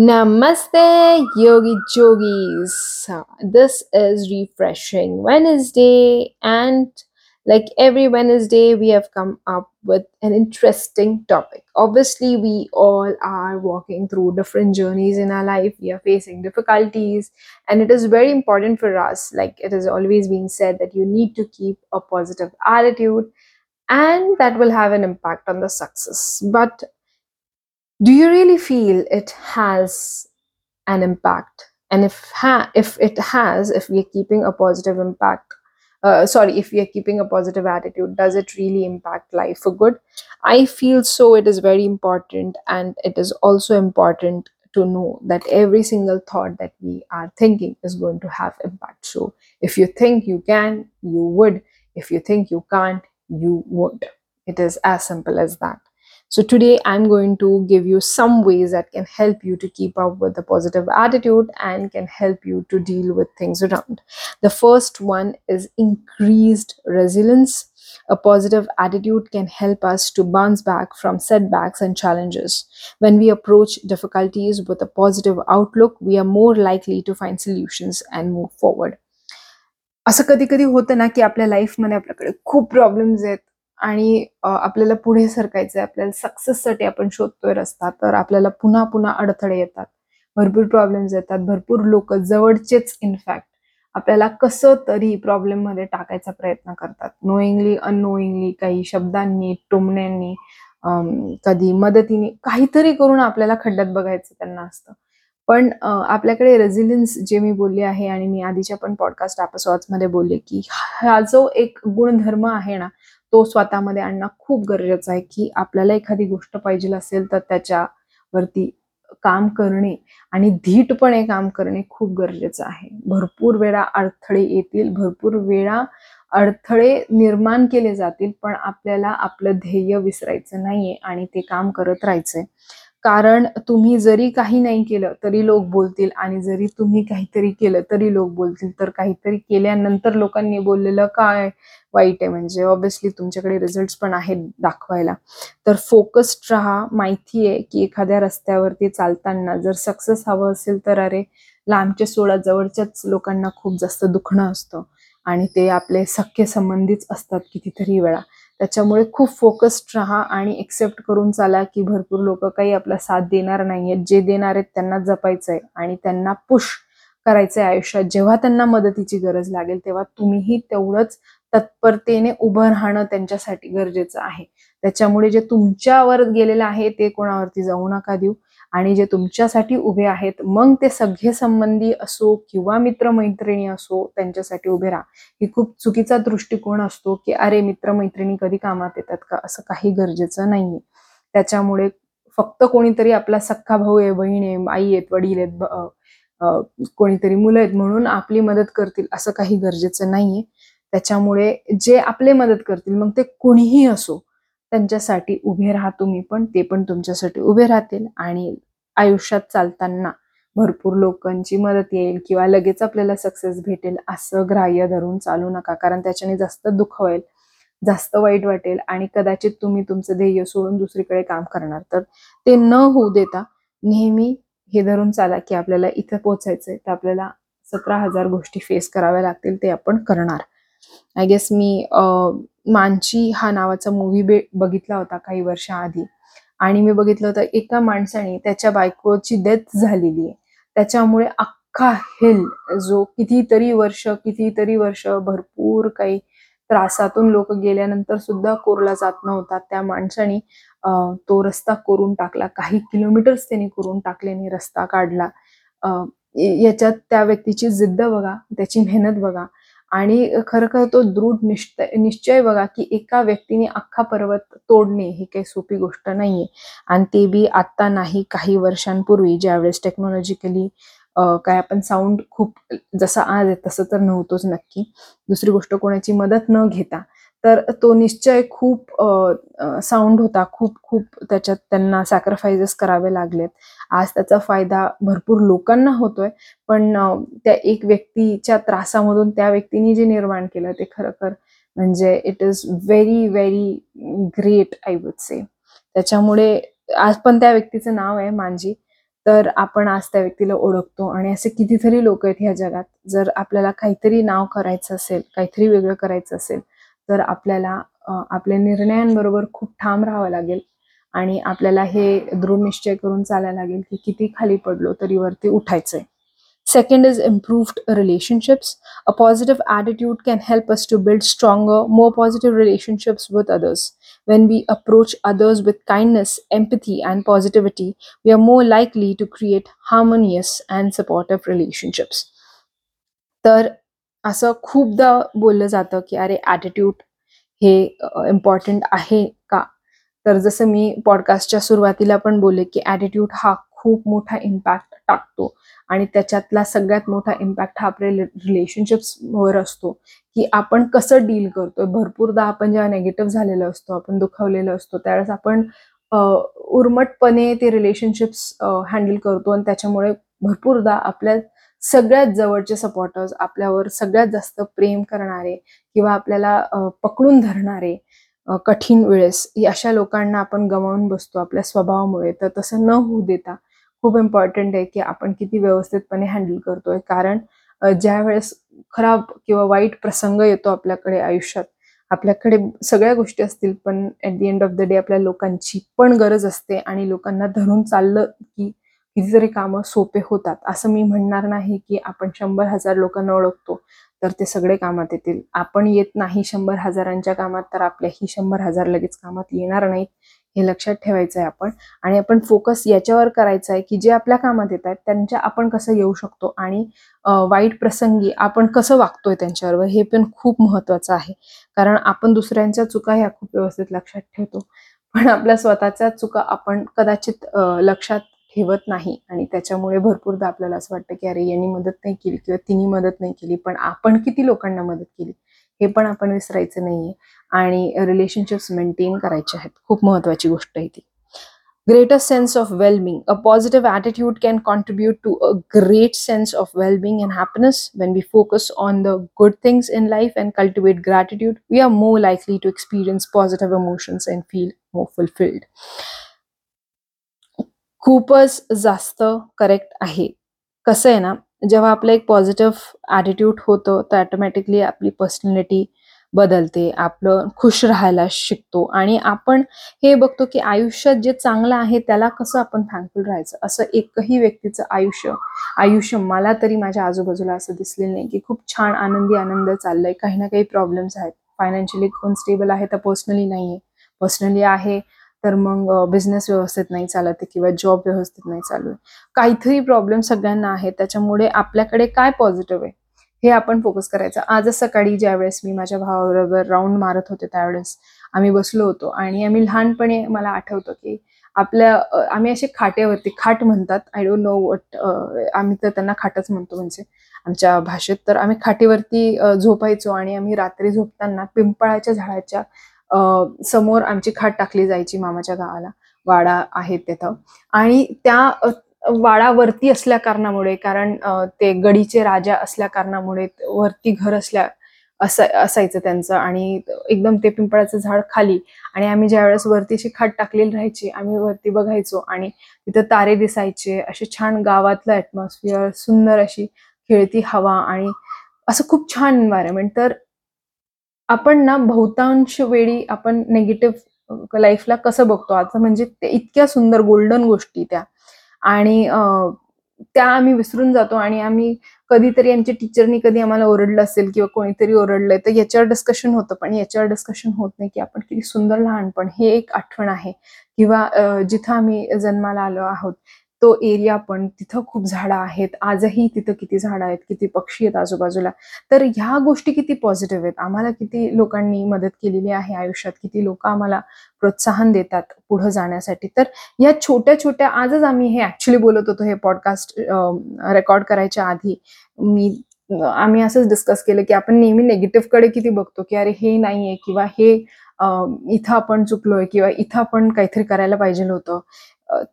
Namaste, Yogi Jogis. This is Refreshing Wednesday, and like every Wednesday, we have come up with an interesting topic. Obviously, we all are walking through different journeys in our life, we are facing difficulties, and it is very important for us. Like it has always been said, that you need to keep a positive attitude, and that will have an impact on the success. But do you really feel it has an impact? And if ha- if it has if we are keeping a positive impact uh, sorry if we are keeping a positive attitude does it really impact life for good? I feel so it is very important and it is also important to know that every single thought that we are thinking is going to have impact. So if you think you can you would. If you think you can't you would. It is as simple as that so, today I'm going to give you some ways that can help you to keep up with a positive attitude and can help you to deal with things around. The first one is increased resilience. A positive attitude can help us to bounce back from setbacks and challenges. When we approach difficulties with a positive outlook, we are more likely to find solutions and move forward. असं कधी कधी होतं ना की आपल्या लाईफमध्ये आपल्याकडे खूप प्रॉब्लेम्स आहेत आणि आपल्याला पुढे सरकायचं आहे आपल्याला सक्सेससाठी आपण शोधतोय रस्ता, तर आपल्याला पुन्हा पुन्हा अडथळे येतात. भरपूर प्रॉब्लेम्स येतात. भरपूर लोक जवळचेच इनफॅक्ट आपल्याला कसं तरी प्रॉब्लेममध्ये टाकायचा प्रयत्न करतात. नोईंगली, अननोईंगली काही शब्दांनी, टोमण्यांनी, कधी मदतीने काहीतरी करून आपल्याला खड्ड्यात बघायचं त्यांना असतं. पण आपल्याकडे रेझिलियन्स जे मी बोलले आहे आणि मी आधीच्या पण पॉडकास्ट आपसवाचमध्ये बोलले, की हा जो एक गुणधर्म आहे ना, तो स्वतःमध्ये आणणं खूप गरजेचं आहे, की आपल्याला एखादी गोष्ट पाहिजे असेल तर त्याच्यावरती काम करणे आणि धीटपणे काम करणे खूप गरजेचं आहे. भरपूर वेळा अडथळे येतील, भरपूर वेळा अडथळे निर्माण केले जातील, पण आपल्याला आपलं ध्येय विसरायचं नाहीये आणि ते काम करत राहायचंय. कारण तुम्ही जरी काही नाही केलं तरी लोक बोलतील आणि जरी तुम्ही काहीतरी केलं तरी लोक बोलतील. तर काहीतरी केल्यानंतर लोकांनी बोललेलं काय वाईट आहे म्हणजे ऑब्व्हियसली तुमच्याकडे रिझल्ट पण आहेत दाखवायला. तर फोकस्ड राहा. माहिती आहे की एखाद्या रस्त्यावरती चालताना जर सक्सेस हवं असेल तर अरे लांबच्या सोळा जवळच्याच लोकांना खूप जास्त दुखणं असतं आणि ते आपले सख्य संबंधीच असतात कितीतरी वेळा. त्याच्यामुळे खूप फोकस्ड राहा आणि एक्सेप्ट करून चाला की भरपूर लोक काही आपला साथ देणार नाहीयेत. जे देणार आहेत त्यांना जपायचंय आणि त्यांना पुश करायचंय आयुष्यात. जेव्हा त्यांना मदतीची गरज लागेल तेव्हा तुम्हीही तेवढंच तत्परतेने उभं राहणं त्यांच्यासाठी गरजेचं आहे. त्याच्यामुळे जे तुमच्यावर गेलेलं आहे ते कोणावरती जाऊ नका देऊ आणि जे तुमच्यासाठी उभे आहेत मग ते सगळे संबंधी असो किंवा मित्र-मैत्रिणी असो त्यांच्यासाठी उभे राहा. ही खूप चुकीचा दृष्टिकोन असतो, की अरे मित्र-मैत्रिणी कधी कामात येतात का? असं काही गरजेचं नाहीये. त्याच्यामुळे फक्त कोणीतरी आपला सख्खा भाऊ आहे, बहीण आहे, आई आहेत, वडील आहेत, कोणीतरी मुलं आहेत म्हणून आपली मदत करतील असं काही गरजेचं नाहीये. त्याच्यामुळे जे आपले मदत करतील मग ते कोणीही असो, त्यांच्यासाठी उभे राहा तुम्ही पण, ते पण तुमच्यासाठी उभे राहतील आणि आयुष्यात चालताना भरपूर लोकांची मदत येईल किंवा लगेच आपल्याला सक्सेस भेटेल असं ग्राह्य धरून चालू नका. कारण त्याच्याने जास्त दुःख होईल, जास्त वाईट वाटेल आणि कदाचित तुम्ही तुमचं ध्येय सोडून दुसरीकडे काम करणार. तर ते न होऊ देता नेहमी हे धरून चाला, की आपल्याला इथं पोचायचंय तर आपल्याला सतरा हजार गोष्टी फेस कराव्या लागतील ते आपण करणार. आय गेस मी मानची हा नावाचा मूव्ही बघितला होता काही वर्षाआधी आणि मी बघितलं होतं एका माणसाने त्याच्या बायकोची डेथ झालेली आहे. त्याच्यामुळे अख्खा हिल जो कितीतरी वर्ष, कितीतरी वर्ष भरपूर काही त्रासातून लोक गेल्यानंतर सुद्धा कोरला जात नव्हता. त्या माणसाने तो रस्ता कोरून टाकला. काही किलोमीटर्स त्यांनी कोरून टाकले आणि रस्ता काढला. याच्यात त्या व्यक्तीची जिद्द बघा, त्याची मेहनत बघा आणि खरं तो दृढ निश्चय निश्चय बघा, की एका व्यक्तीने अख्खा पर्वत तोडणे ही काही सोपी गोष्ट नाहीये आणि ते बी आता नाही काही वर्षांपूर्वी ज्यावेळेस टेक्नॉलॉजिकली काय आपण साऊंड खूप जसं आज आहे तसं तर नव्हतोच नक्की. दुसरी गोष्ट कोणाची मदत न घेता. तर तो निश्चय खूप साऊंड होता. खूप खूप त्याच्यात त्यांना सॅक्रिफायसेस करावे लागलेत. आज त्याचा फायदा भरपूर लोकांना होतोय. पण त्या एक व्यक्तीच्या त्रासामधून त्या व्यक्तीने जे निर्माण केलं ते खरोखर म्हणजे it is very, very great I would say. त्याच्यामुळे आज पण त्या व्यक्तीचं नाव आहे मांजी. तर आपण आज त्या व्यक्तीला ओळखतो आणि असे कितीतरी लोक आहेत ह्या जगात जर आपल्याला काहीतरी नाव करायचं असेल काहीतरी वेगळं करायचं असेल तर आपल्याला आपल्या निर्णयांबरोबर खूप ठाम राहावं लागेल आणि आपल्याला हे दृढ निश्चय करून चालायला लागेल की किती खाली पडलो तरी वरती उठायचंय Second is improved relationships. A positive attitude can help us to build stronger, more positive relationships with others. When we approach others with kindness, empathy, and positivity, we are more likely to create harmonious and supportive relationships. तर असं खूपदा बोललं जातं की अरे attitude हे important आहे का? तर जसं मी पॉडकास्टच्या सुरुवातीला पण बोलले की ॲटिट्यूड हा खूप मोठा इम्पॅक्ट टाकतो आणि त्याच्यातला सगळ्यात मोठा इम्पॅक्ट हा आपल्या रिलेशनशिप्सवर असतो की आपण कसं डील करतोय. भरपूरदा आपण जेव्हा नेगेटिव्ह झालेलो असतो आपण दुखावलेलो असतो त्यावेळेस आपण उर्मटपणे ते रिलेशनशिप्स हँडल करतो आणि त्याच्यामुळे भरपूरदा आपल्या सगळ्यात जवळचे सपोर्टर्स आपल्यावर सगळ्यात जास्त प्रेम करणारे किंवा आपल्याला पकडून धरणारे कठीण वेळेस अशा लोकांना आपण गमावून बसतो आपल्या स्वभावामुळे. तर तसं न होऊ देता खूप इम्पॉर्टंट आहे की आपण किती व्यवस्थितपणे हँडल करतोय. कारण ज्या वेळेस खराब किंवा वाईट प्रसंग येतो आपल्याकडे आयुष्यात आपल्याकडे सगळ्या गोष्टी असतील पण at the end of the day आपल्या लोकांची पण गरज असते आणि लोकांना धरून चाललं की कितीतरी कामं सोपे होतात असं मी म्हणणार नाही की आपण शंभर हजार लोकांना ओळखतो तर ते सगळे कामात येतील. आपण येत नाही शंभर हजारांच्या कामात तर आपल्याही शंभर हजार लगेच कामात येणार नाहीत हे लक्षात ठेवायचं आहे आपण. आणि आपण फोकस याच्यावर करायचं आहे की जे आपल्या कामात येत आहेत त्यांच्या आपण कसं येऊ शकतो आणि वाईट प्रसंगी आपण कसं वागतोय त्यांच्याबरोबर हे पण खूप महत्वाचं आहे. कारण आपण दुसऱ्यांच्या चुका ह्या खूप व्यवस्थित लक्षात ठेवतो. पण आपल्या स्वतःच्या चुका आपण कदाचित लक्षात ठेवत नाही. आणि त्याच्यामुळे भरपूरदा आपल्याला असं वाटतं की अरे यांनी मदत नाही केली किंवा तिने मदत नाही केली पण आपण किती लोकांना मदत केली हे पण आपण विसरायचं नाही आणि रिलेशनशिप्स मेंटेन करायचे आहेत. खूप महत्त्वाची गोष्ट आहे ती. Greater sense of wellbeing a positive attitude can contribute to a great sense of wellbeing and happiness when we focus on the good things in life and cultivate gratitude we are more likely to experience positive emotions and feel more fulfilled खूपच जास्त correct आहे. कसं आहे ना जेव्हा आपलं एक positive attitude होतं तर ऑटोमॅटिकली आपली पर्सनॅलिटी बदलते आपलं खुश राहायला शिकतो आणि आपण हे बघतो की आयुष्यात जे चांगलं आहे त्याला कसं आपण थँकफुल राहायचं? असं एकही व्यक्तीचं आयुष्य आयुष्य मला तरी माझ्या आजूबाजूला असं दिसलेलं नाही की खूप छान आनंदी आनंद चाललाय. काही ना काही प्रॉब्लेम्स आहेत. फायनान्शियली कोण स्टेबल आहे तर पर्सनली नाहीये. पर्सनली आहे तर मग बिझनेस व्यवस्थित नाही चालत किंवा जॉब व्यवस्थित नाही चालू आहे. काहीतरी प्रॉब्लेम सगळ्यांना आहेत त्याच्यामुळे आपल्याकडे काय पॉझिटिव्ह आहे हे आपण फोकस करायचं. आजच सकाळी ज्यावेळेस मी माझ्या भावाबरोबर राऊंड मारत होते त्यावेळेस आम्ही बसलो होतो आणि आम्ही लहानपणी मला आठवतं की आपल्या आम्ही असे खाटेवरती खाट म्हणतात आय डोंट नो वट आम्ही तर त्यांना खाटच म्हणतो म्हणजे आमच्या भाषेत. तर आम्ही खाटीवरती झोपायचो आणि आम्ही रात्री झोपताना पिंपळाच्या झाडाच्या समोर आमची खाट टाकली जायची मामाच्या गावाला. वाडा आहे तिथं. आणि त्या वाडावरती असल्या कारणामुळे कारण ते गडीचे राजा असल्या कारणामुळे वरती घर असल्या असायचं त्यांचं. आणि एकदम ते पिंपळाचं झाड खाली. आणि आम्ही ज्या वेळेस वरती अशी खाट टाकलेली राहायची आम्ही वरती बघायचो. आणि तिथं तारे दिसायचे. असे छान गावातलं ॲटमॉस्फिअर सुंदर अशी खेळती हवा. आणि असं खूप छान एन्व्हायरमेंट तर आपण ना बहुतांश वेळी आपण नेगेटिव्ह लाईफला कसं बघतो? आता म्हणजे ते इतक्या सुंदर गोल्डन गोष्टी त्या. आणि त्या आम्ही विसरून जातो आणि आम्ही कधीतरी आमच्या टीचरनी कधी आम्हाला ओरडलं असेल किंवा कोणीतरी ओरडलंय तर याच्यावर डिस्कशन होतं. पण याच्यावर डिस्कशन होत नाही की आपण किती सुंदर लहानपण हे एक आठवण आहे. किंवा जिथं आम्ही जन्माला आलो आहोत तो एरिया पण तिथं खूप झाडं आहेत. आजही तिथं किती झाडं आहेत किती पक्षी आहेत आजूबाजूला. तर ह्या गोष्टी किती पॉझिटिव्ह आहेत. आम्हाला किती लोकांनी मदत केलेली आहे आयुष्यात किती लोक आम्हाला प्रोत्साहन देतात पुढं जाण्यासाठी. तर या छोट्या छोट्या आजच आम्ही हे ऍक्च्युली बोलत होतो हे पॉडकास्ट रेकॉर्ड करायच्या आधी. मी आम्ही असंच डिस्कस केलं की आपण नेहमी नेगेटिव्हकडे किती बघतो की अरे हे नाहीये किंवा हे इथं आपण चुकलोय किंवा इथं आपण काहीतरी करायला पाहिजे होतं.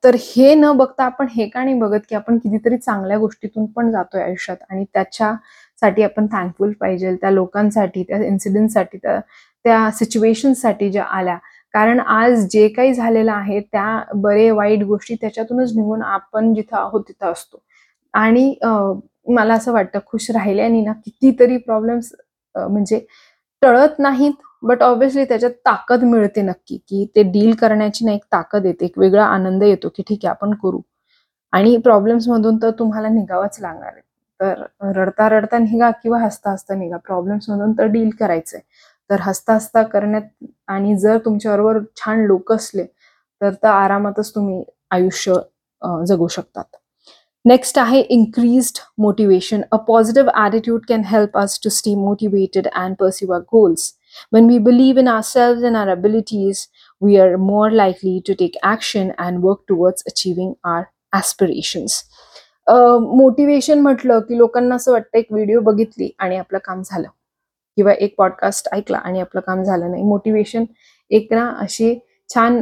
तर हे न बघता आपण हे का नाही बघत की आपण कितीतरी चांगल्या गोष्टीतून पण जातोय आयुष्यात आणि त्याच्यासाठी आपण थँकफुल पाहिजे त्या लोकांसाठी त्या इन्सिडेंटसाठी त्या त्या सिच्युएशनसाठी ज्या आल्या. कारण आज जे काही झालेलं आहे त्या बरे वाईट गोष्टी त्याच्यातूनच निघून आपण जिथं आहोत तिथं असतो. आणि मला असं वाटतं खुश राहिल्याने ना कितीतरी प्रॉब्लेम्स म्हणजे टळत नाहीत बट ऑब्व्हियसली त्याच्यात ताकद मिळते नक्की की ते डील करण्याची ना एक ताकद येते एक वेगळा आनंद येतो की ठीक आहे आपण करू. आणि प्रॉब्लेम्स मधून तर तुम्हाला निघावंच लागणार आहे. तर रडता रडता निघा किंवा हसता हसता निघा. प्रॉब्लेम्स मधून तर डील करायचंय. तर हसता हसता करण्यात आणि जर तुमच्याबरोबर छान लोक असले तर तर आरामातच तुम्ही आयुष्य जगू शकतात. नेक्स्ट आहे increased motivation a positive attitude can help us to stay motivated and pursue our goals When we believe in ourselves and our abilities, we are more likely to take action and work towards achieving our aspirations. Motivation म्हटलं की लोकांना असं वाटतं एक video बघितली आणि आपलं काम झालं किंवा एक पॉडकास्ट ऐकला आणि आपलं काम झालं नाही मोटिवेशन एक ना अशी छान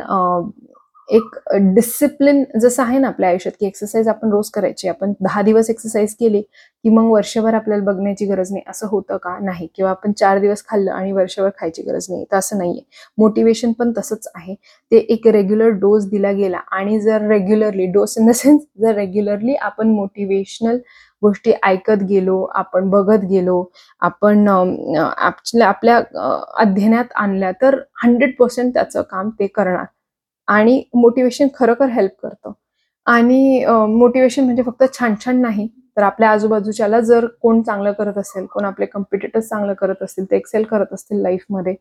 एक डिसिप्लिन जसं आहे ना आपल्या आयुष्यात की एक्सरसाइज आपण रोज करायची. आपण दहा दिवस एक्सरसाइज केली की मग वर्षभर आपल्याला बघण्याची गरज नाही. असं होतं का? नाही. किंवा आपण चार दिवस खाल्लं आणि वर्षभर खायची गरज नाही. तर असं नाहीये. मोटिवेशन पण तसंच आहे. ते एक रेग्युलर डोस दिला गेला आणि जर regularly dose in the sense जर रेग्युलरली आपण मोटिवेशनल गोष्टी ऐकत गेलो आपण बघत गेलो आपण आपल्या अध्ययनात आणल्या तर हंड्रेड पर्सेंट त्याचं काम ते करणार. आणि मोटिवेशन खरोखर हेल्प करतं. आणि मोटिवेशन म्हणजे फक्त छान छान नाही तर आपल्या आजूबाजूच्याला जर कोण चांगलं करत असेल कोण आपले कम्पिटेटर्स चांगलं करत असतील ते एक्सेल करत असतील लाईफमध्ये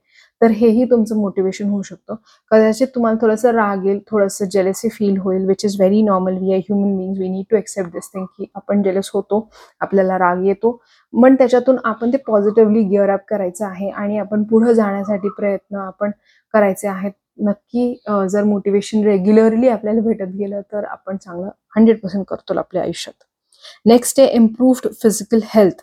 तर हेही तुमचं मोटिवेशन होऊ शकतं. कदाचित तुम्हाला थोडंसं राग येईल थोडंसं जेलेसी फील होईल which is very normal we are human beings we need to accept this thing की आपण जेलस होतो आपल्याला राग येतो. पण त्याच्यातून आपण ते पॉझिटिव्हली गिअर अप करायचं आहे आणि आपण पुढं जाण्यासाठी प्रयत्न आपण करायचे आहेत. नक्की जर मोटिवेशन रेग्युलरली आपल्याला भेटत गेलं तर आपण चांगलं हंड्रेड पर्सेंट करतो आपल्या आयुष्यात नेक्स्ट आहे improved physical health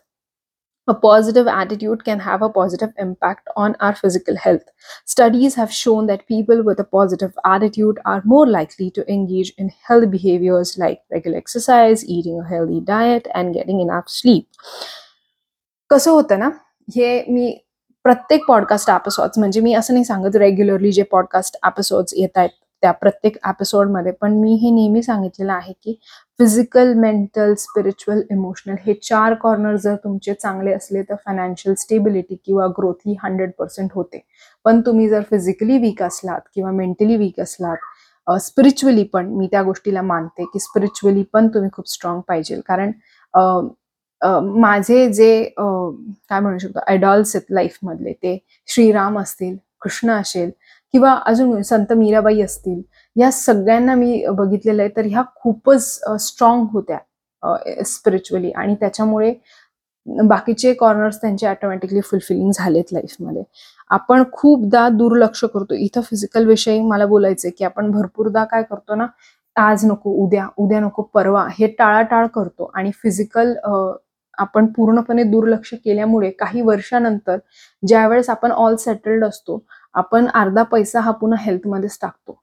A positive attitude can have a positive impact on our physical health. Studies have shown that people with a positive attitude are more likely to engage in healthy behaviors like regular exercise, eating a healthy diet, and getting enough sleep. कसं होतं ना हे मी प्रत्येक podcast episodes म्हणजे मी असं नाही सांगत regularly जे पॉडकास्ट एपिसोड्स येत आहेत त्या प्रत्येक एपिसोडमध्ये पण मी हे नेहमी सांगितलेलं आहे की फिजिकल मेंटल स्पिरिच्युअल इमोशनल हे चार कॉर्नर जर तुमचे चांगले असले तर फायनान्शियल स्टेबिलिटी किंवा ग्रोथ ही हंड्रेड पर्सेंट होते. पण तुम्ही जर फिजिकली वीक असलात किंवा मेंटली वीक असलात स्पिरिच्युअली पण मी त्या गोष्टीला मानते की स्पिरिच्युअली पण तुम्ही खूप स्ट्रॉंग पाहिजे. कारण माझे जे काय म्हणू शकतो आयडॉल्स आहेत लाईफमधले ते श्रीराम असतील कृष्ण असेल किंवा अजून संत मीराबाई असतील या सगळ्यांना मी बघितलेलं आहे तर ह्या खूपच स्ट्रॉंग होत्या स्पिरिच्युअली आणि त्याच्यामुळे बाकीचे कॉर्नर्स त्यांचे ऑटोमॅटिकली फुलफिलिंग झालेत लाईफमध्ये आपण खूपदा दुर्लक्ष करतो. इथं फिजिकल विषयी मला बोलायचंय की आपण भरपूरदा काय करतो ना आज नको उद्या उद्या नको परवा हे टाळाटाळ करतो. आणि फिजिकल आपण पूर्णपणे दुर्लक्ष केल्यामुळे काही वर्षानंतर ज्या वेळेस आपण ऑल सेटल्ड असतो आपण अर्धा पैसा हा पुन्हा हेल्थमध्येच टाकतो.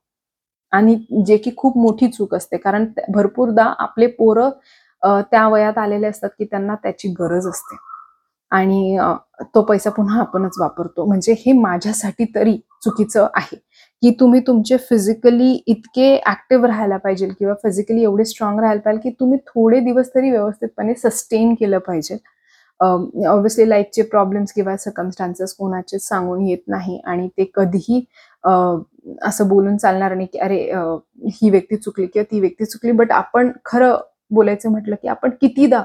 आणि जे की खूप मोठी चूक असते कारण भरपूरदा आपले पोरं त्या वयात आलेले असतात की त्यांना त्याची गरज असते. आणि तो पैसा पुन्हा आपणच वापरतो. म्हणजे हे माझ्यासाठी तरी चुकीचं आहे. की तुम्ही तुमचे फिजिकली इतके ऍक्टिव्ह राहायला पाहिजे किंवा फिजिकली एवढे स्ट्रॉंग राहायला पाहिजे की तुम्ही थोडे दिवस तरी व्यवस्थितपणे सस्टेन केलं पाहिजे. ऑब्व्हियसली लाईफचे प्रॉब्लेम्स किंवा सकमस्टान्सेस कोणाचे सांगून येत नाही आणि ते कधीही असं बोलून चालणार नाही की अरे ही व्यक्ती चुकली किंवा ती व्यक्ती चुकली. बट आपण खरं बोलायचं म्हटलं की आपण कितीदा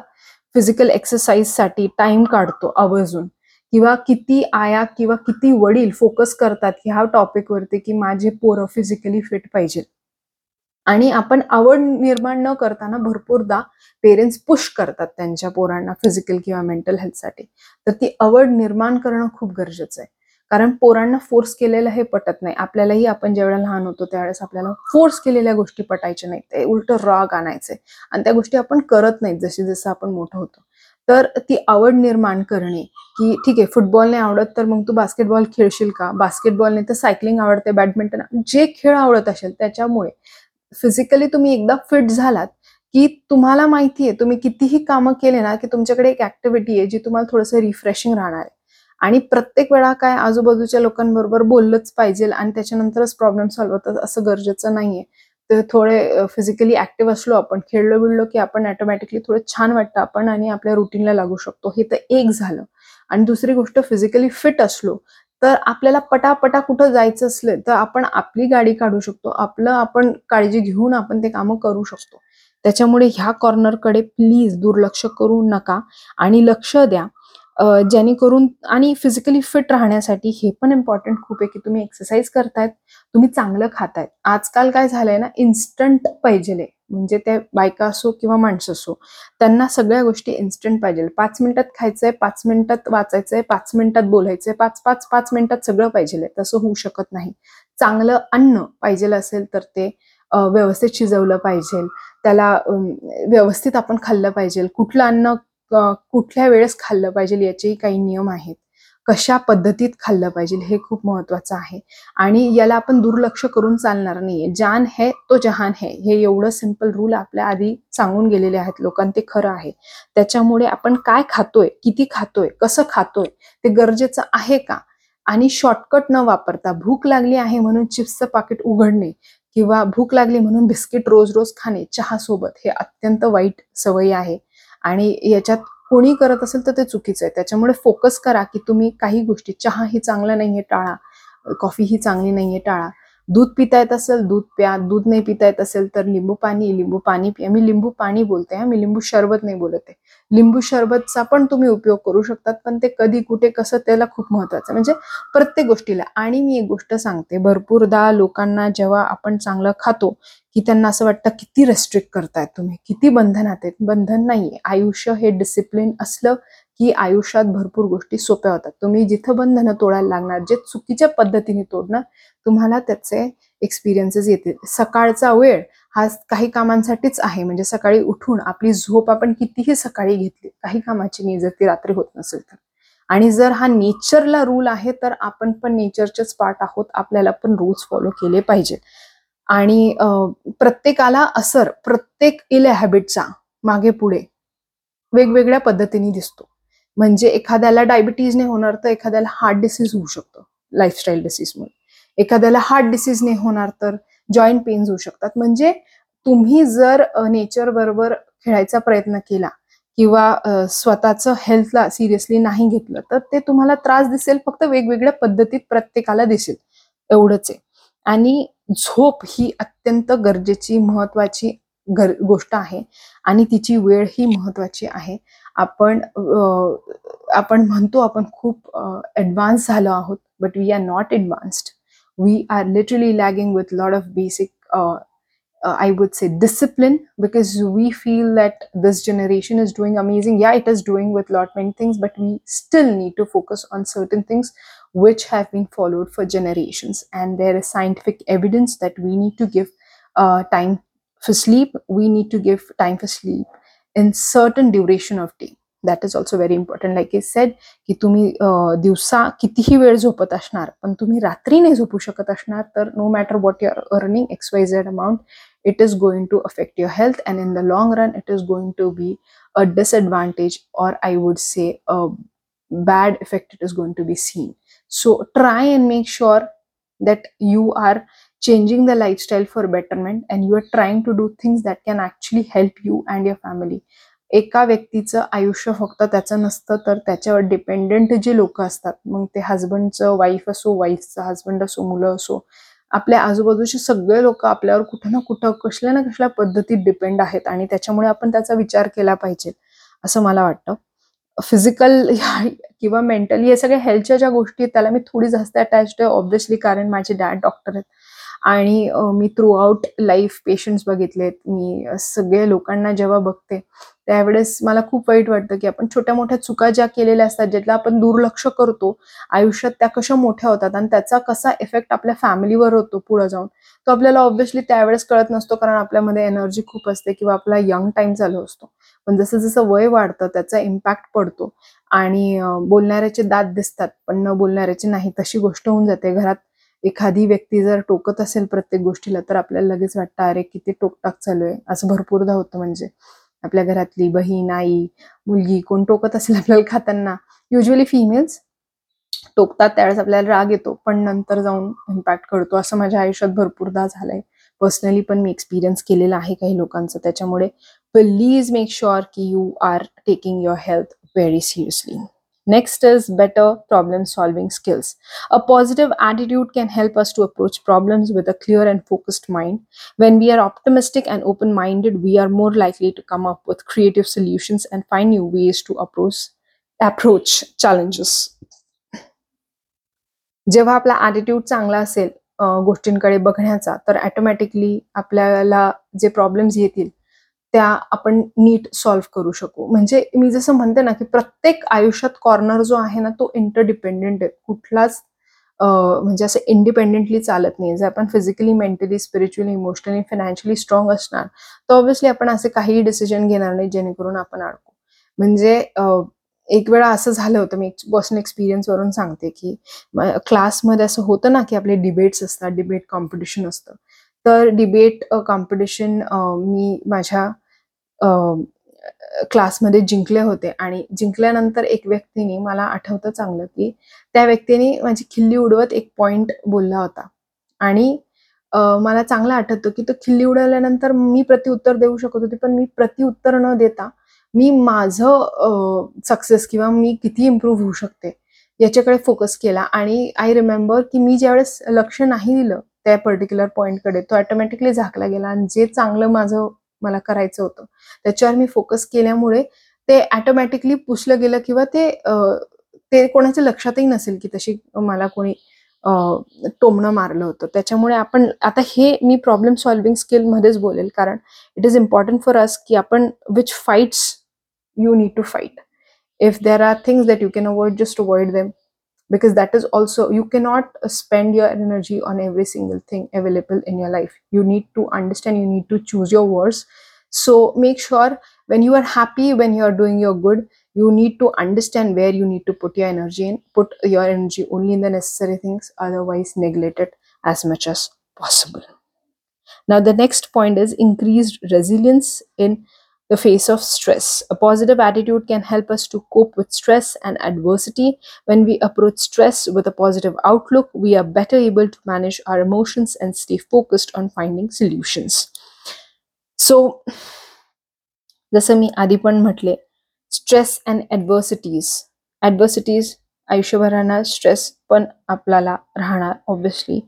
फिजिकल एक्सरसाइजसाठी टाइम काढतो आवर्जून. किंवा किती आया किंवा किती वडील फोकस करतात ह्या टॉपिकवरती की माझे पोरं फिजिकली फिट पाहिजे. आणि आपण आवड निर्माण न करताना भरपूरदा पेरेंट्स पुश करतात त्यांच्या पोरांना फिजिकल किंवा मेंटल हेल्थसाठी तर ती आवड निर्माण करणं खूप गरजेचं आहे. कारण पोरांना फोर्स केलेलं हे पटत नाही. आपल्यालाही आपण ज्यावेळेला लहान होतो त्यावेळेस आपल्याला फोर्स केलेल्या गोष्टी पटायच्या नाहीत. ते उलट राग आणायचे. आणि त्या गोष्टी आपण करत नाहीत जशी जसं आपण मोठं होतो. तर ती आवड निर्माण करणे की ठीक आहे फुटबॉल नाही आवडत तर मग तू बास्केटबॉल खेळशील का? बास्केटबॉल नाही तर सायकलिंग आवडते बॅडमिंटन जे खेळ आवडत असेल त्याच्यामुळे फिजिकली तुम्ही एकदा फिट झालात की तुम्हाला माहिती आहे तुम्ही कितीही कामं केले ना की तुमच्याकडे एक ऍक्टिव्हिटी आहे जी तुम्हाला थोडंसं रिफ्रेशिंग राहणार आहे. आणि प्रत्येक वेळा काय आजूबाजूच्या लोकांबरोबर बोललंच पाहिजे आणि त्याच्यानंतरच प्रॉब्लेम सॉल्व्ह होतात असं गरजेचं नाहीये. तर थोडे फिजिकली ऍक्टिव्ह असलो आपण खेळलो बिळलो की आपण ऑटोमॅटिकली थोडं छान वाटतं आपण आणि आपल्या रुटीनला लागू शकतो. हे तर एक झालं. आणि दुसरी गोष्ट फिजिकली फिट असलो तर आपल्याला पटापटा कुठं जायचं असलं तर आपण आपली गाडी काढू शकतो. आपलं आपण काळजी घेऊन आपण ते कामं करू शकतो. त्याच्यामुळे ह्या कॉर्नरकडे प्लीज दुर्लक्ष करू नका आणि लक्ष द्या. जेणेकरून आणि फिजिकली फिट राहण्यासाठी हे पण इम्पॉर्टंट खूप आहे की तुम्ही एक्सरसाइज करतायत तुम्ही चांगलं खातायत. आजकाल काय झालंय ना इन्स्टंट पाहिजे म्हणजे ते बायका असो किंवा माणसं असो त्यांना सगळ्या गोष्टी इन्स्टंट पाहिजे पाच मिनिटात खायचंय पाच मिनिटात वाचायचंय पाच मिनिटात बोलायचंय पाच पाच पाच मिनिटात सगळं पाहिजे तसं होऊ शकत नाही. चांगलं अन्न पाहिजे असेल तर ते व्यवस्थित शिजवलं पाहिजे त्याला व्यवस्थित आपण खाल्लं पाहिजे कुठलं अन्न कुठल्या वेळेस खाल्लं पाहिजे याचेही काही नियम आहेत. कशा पद्धतीत खाल्लं पाहिजे हे खूप महत्वाचं आहे. आणि याला आपण दुर्लक्ष करून चालणार नाहीये. जान है तो जहान है. हे एवढं सिंपल रूल आपल्या आधी सांगून गेलेले आहेत लोकांना ते खरं आहे. त्याच्यामुळे आपण काय खातोय किती खातोय कसं खातोय ते गरजेचं आहे का? आणि शॉर्टकट न वापरता भूक लागली आहे म्हणून चिप्सचं पाकिट उघडणे किंवा भूक लागली म्हणून बिस्किट रोज रोज खाणे चहा सोबत हे अत्यंत वाईट सवयी आहे. आणि याच्यात कोणी करत असेल तर ते चुकीचं आहे. त्याच्यामुळे फोकस करा की तुम्ही काही गोष्टी चहा ही नाही नाहीये टाळा. कॉफी ही चांगली नाहीये टाळा. दूध पिता येत असेल दूध प्या दूध नाही पिता येत असेल तर लिंबू पाणी लिंबू पाणी पिया मी लिंबू पाणी बोलते हा मी लिंबू सरबत नाही बोलत आहे. लिंबू सरबतचा पण तुम्ही उपयोग करू शकतात पण ते कधी कुठे कसं त्याला खूप महत्वाचं आहे. म्हणजे प्रत्येक गोष्टीला. आणि मी एक गोष्ट सांगते भरपूरदा लोकांना जेव्हा आपण चांगलं खातो की त्यांना असं वाटतं किती रेस्ट्रिक्ट करतायत तुम्ही किती बंधनात आहेत. बंधन नाहीये. आयुष्य हे डिसिप्लिन असलं की आयुष्यात भरपूर गोष्टी सोप्या होतात. तुम्ही जिथं बंधनं तोडायला लागणार जे चुकीच्या पद्धतीने तोडणार तुम्हाला त्याचे एक्सपिरियन्सेस येतील. सकाळचा वेळ हा काही कामांसाठीच आहे. म्हणजे सकाळी उठून आपली झोप आपण कितीही सकाळी घेतली काही कामाची नाही जर ती रात्री होत नसेल तर. आणि जर हा नेचरला रूल आहे तर आपण पण नेचरचेच पार्ट आहोत. आपल्याला पण रूल्स फॉलो केले पाहिजेत. आणि प्रत्येकाला असर प्रत्येक इल हॅबिटचा मागे पुढे वेगवेगळ्या पद्धतीने दिसतो. म्हणजे एखाद्याला डायबिटीजने होणार तर एखाद्याला हार्ट डिसीज होऊ शकतो लाईफस्टाईल डिसीजमुळे एखाद्याला हार्ट डिसीजने होणार तर जॉईंट पेन्स होऊ शकतात. म्हणजे तुम्ही जर नेचर बरोबर खेळायचा प्रयत्न केला किंवा स्वतःचं हेल्थला सिरियसली नाही घेतलं तर ते तुम्हाला त्रास दिसेल फक्त वेगवेगळ्या पद्धतीत प्रत्येकाला दिसेल. एवढंच आहे. आणि झोप ही अत्यंत गरजेची महत्वाची गर गोष्ट आहे. आणि तिची वेळ ही महत्वाची आहे. आपण अ, आपण म्हणतो आपण खूप ऍडव्हान्स झालो आहोत but we are not advanced we are literally lagging with lot of basic uh, I would say discipline because we feel that this generation is doing amazing. Yeah, it is doing with lot many things, but we still need to focus on certain things which have been followed for generations. And there is scientific evidence that we need to give uh, time for sleep. We need to give time for sleep in certain duration of day. That is also very important. Like I said, की तुम्ही अं, दिवसा कितीही वेळ झोपत असणार पण तुम्ही रात्री नाही झोपू शकत असणार तर no matter what you are earning X Y Z amount it is going to affect your health and in the long run it is going to be a disadvantage or i would say a bad effect it is going to be seen so try and make sure that you are changing the lifestyle for betterment and you are trying to do things that can actually help you and your family. एका व्यक्तीचं आयुष्य फक्त त्याचं नसतं तर त्याच्यावर dependent जे लोक असतात मग ते हजबंडचं वाईफ असो वाईफचं हजबंड असो मुलं असो आपल्या आजूबाजूचे सगळे लोक आपल्यावर कुठं ना कुठं कसल्या ना कसल्या पद्धतीत डिपेंड आहेत आणि त्याच्यामुळे आपण त्याचा विचार केला पाहिजे असं मला वाटतं. फिजिकल किंवा मेंटली या सगळ्या हेल्थच्या ज्या गोष्टी आहेत त्याला मी थोडी जास्त अटॅच्ड आहे ऑब्व्हियसली कारण माझे डॅड डॉक्टर आहेत. आणि मी थ्रू आउट लाईफ पेशंट्स बघितलेत. मी सगळ्या सगळे लोकांना जेव्हा बघते त्यावेळेस मला खूप वाईट वाटतं की आपण छोट्या मोठ्या चुका ज्या केलेल्या असतात ज्यातला आपण दुर्लक्ष करतो आयुष्यात त्या कशा मोठ्या होतात आणि त्याचा कसा इफेक्ट आपल्या फॅमिलीवर होतो पुढे जाऊन तो आपल्याला ऑब्व्हियसली त्यावेळेस कळत नसतो कारण आपल्यामध्ये एनर्जी खूप असते किंवा आपला यंग टाईम चालू असतो. पण जसं जसं वय वाढतं त्याचा इम्पॅक्ट पडतो. आणि बोलणाऱ्याचे दात दिसतात पण न बोलणाऱ्याचे नाही तशी गोष्ट होऊन जाते. घरात एखादी व्यक्ती जर टोकत असेल प्रत्येक गोष्टीला तर आपल्याला लगेच वाटतं अरे किती टोकटाक चालू आहे. असं भरपूरदा होतं म्हणजे. आपल्या घरातली बहीण आई मुलगी कोण टोकत असेल आपल्याला खाताना. युजली फिमेल्स टोकतात त्यावेळेस आपल्याला राग येतो पण नंतर जाऊन इम्पॅक्ट करतो. असं माझ्या आयुष्यात भरपूरदा झालंय. पर्सनली पण मी एक्सपिरियन्स केलेला आहे काही लोकांचं. त्याच्यामुळे प्लीज मेक शुअर की you are taking your health very seriously Next is better problem solving skills. A positive attitude can help us to approach problems with a clear and focused mind. When we are optimistic and open minded, we are more likely to come up with creative solutions and find new ways to approach, approach challenges. जेव्हा आपला attitude चांगला असेल अं, गोष्टींकडे बघण्याचा तर automatically आपल्याला जे problems येतील त्या आपण नीट सॉल्व्ह करू शकू. म्हणजे मी जसं म्हणते ना की प्रत्येक आयुष्यात कॉर्नर जो आहे ना तो इंटरडिपेंडेंट आहे. कुठलाच म्हणजे असं इंडिपेंडेंटली चालत नाही. जर आपण physically mentally spiritually emotionally financially strong असणार तर ऑब्व्हियसली आपण असे काहीही डिसिजन घेणार नाही जेणेकरून आपण अडकू. म्हणजे एक वेळा असं झालं होतं मी पर्सनल एक्सपिरियन्स वरून सांगते की क्लासमध्ये असं होतं ना की आपले डिबेट्स असतात डिबेट कॉम्पिटिशन असतं. तर डिबेट कॉम्पिटिशन मी माझ्या क्लासमध्ये जिंकले होते. आणि जिंकल्यानंतर एक व्यक्तीने मला आठवतं चांगलं की त्या व्यक्तीने माझी खिल्ली उडवत एक पॉइंट बोलला होता. आणि मला चांगलं आठवतं की तो खिल्ली उडवल्यानंतर मी प्रतिउत्तर देऊ शकत होते पण मी प्रतिउत्तर न देता मी माझं सक्सेस किंवा मी किती इम्प्रूव्ह होऊ शकते याच्याकडे फोकस केला. आणि आय रिमेंबर की मी ज्यावेळेस लक्ष नाही दिलं त्या पर्टिक्युलर पॉईंटकडे तो ऑटोमॅटिकली झाकला गेला. आणि जे चांगलं माझं मला करायचं होतं. त्याच्यावर मी फोकस केल्यामुळे ते ऑटोमॅटिकली पुसलं गेलं किंवा ते ते कोणाच्या लक्षातही नसेल की तशी मला कोणी टोमणं मारलं होतं. त्याच्यामुळे आपण आता हे मी प्रॉब्लेम सॉल्विंग स्किल मध्येच बोलेल कारण it is important for us की आपण which fights you need to fight if there are things that you can avoid just avoid them because that is also you cannot spend your energy on every single thing available in your life. You need to understand you need to choose your words. So make sure when you are happy when you are doing your good you need to understand where you need to put your energy in. Put your energy only in the necessary things otherwise neglect it as much as possible. Now the next point is increased resilience in the face of stress. A positive attitude can help us to cope with stress and adversity. When we approach stress with a positive outlook, we are better able to manage our emotions and stay focused on finding solutions. So, जसं मी आधी पण म्हटले stress and adversities ॲडव्हर्सिटीज आयुष्यभराना stress पण आपल्याला राहणार obviously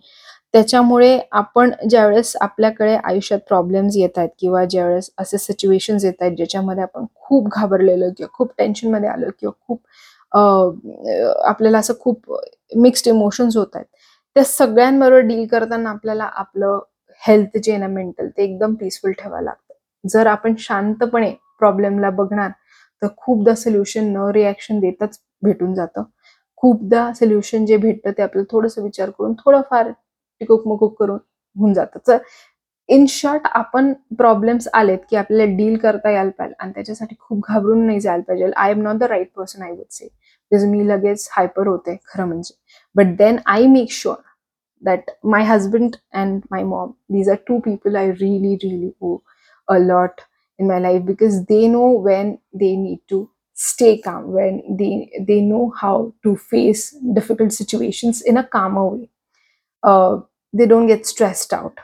त्याच्यामुळे आपण ज्यावेळेस आपल्याकडे आयुष्यात प्रॉब्लेम्स येत आहेत किंवा ज्यावेळेस असे सिच्युएशन्स येत आहेत ज्याच्यामध्ये आपण खूप घाबरलेलो किंवा खूप टेन्शनमध्ये आलो किंवा खूप आपल्याला असं खूप मिक्स्ड इमोशन्स होत आहेत त्या सगळ्यांबरोबर डील करताना आपल्याला आपलं हेल्थ जे आहे ना मेंटल ते एकदम पीसफुल ठेवावं लागतं. जर आपण शांतपणे प्रॉब्लेमला बघणार तर खूपदा सोल्युशन न रिॲक्शन देताच भेटून जातं. खूपदा सोल्युशन जे भेटतं ते आपल्याला थोडंसं विचार करून थोडंफार टिकुकमुकुक करून होऊन जातं. इन शॉर्ट आपण प्रॉब्लेम्स आलेत की आपल्याला डील करता यायला पाहिजे आणि त्याच्यासाठी खूप घाबरून नाही जायला पाहिजे. I am not the right person I would say मी लगेच हायपर होते खरं म्हणजे. But then I make sure that my husband and my mom these are two people I really really owe a lot in my life because they know when they need to stay calm when they they know how to face difficult situation in a calmer way uh, they don't get stressed out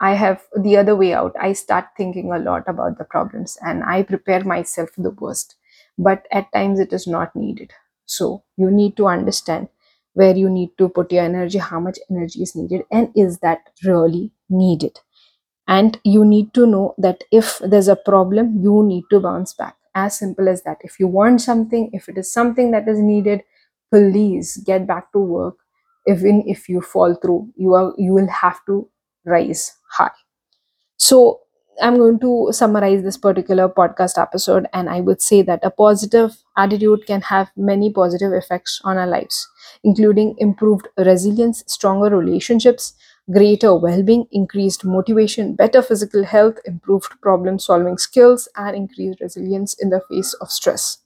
i have the other way out i start thinking a lot about the problems and i prepare myself for the worst but at times it is not needed so you need to understand where you need to put your energy, how much energy is needed, and is that really needed? And you need to know that if there's a problem, you need to bounce back. As simple as that. If you want something, if it is something that is needed, please get back to work. Even if you fall through, you are you will have to rise high. So I'm going to summarize this particular podcast episode, and I would say that a positive attitude can have many positive effects on our lives, including improved resilience, stronger relationships, greater well being, increased motivation, better physical health, improved problem solving skills, and increased resilience in the face of stress.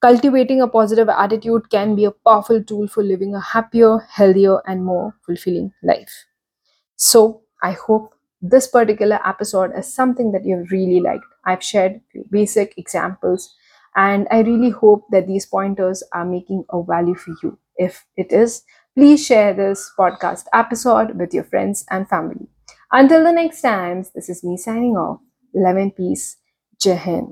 Cultivating a positive attitude can be a powerful tool for living a happier, healthier, and more fulfilling life. So, I hope this particular episode is something that you've really liked. I've shared basic examples, and I really hope that these pointers are making a value for you. If it is, please share this podcast episode with your friends and family. Until the next time, this is me signing off. Love and peace. Jai.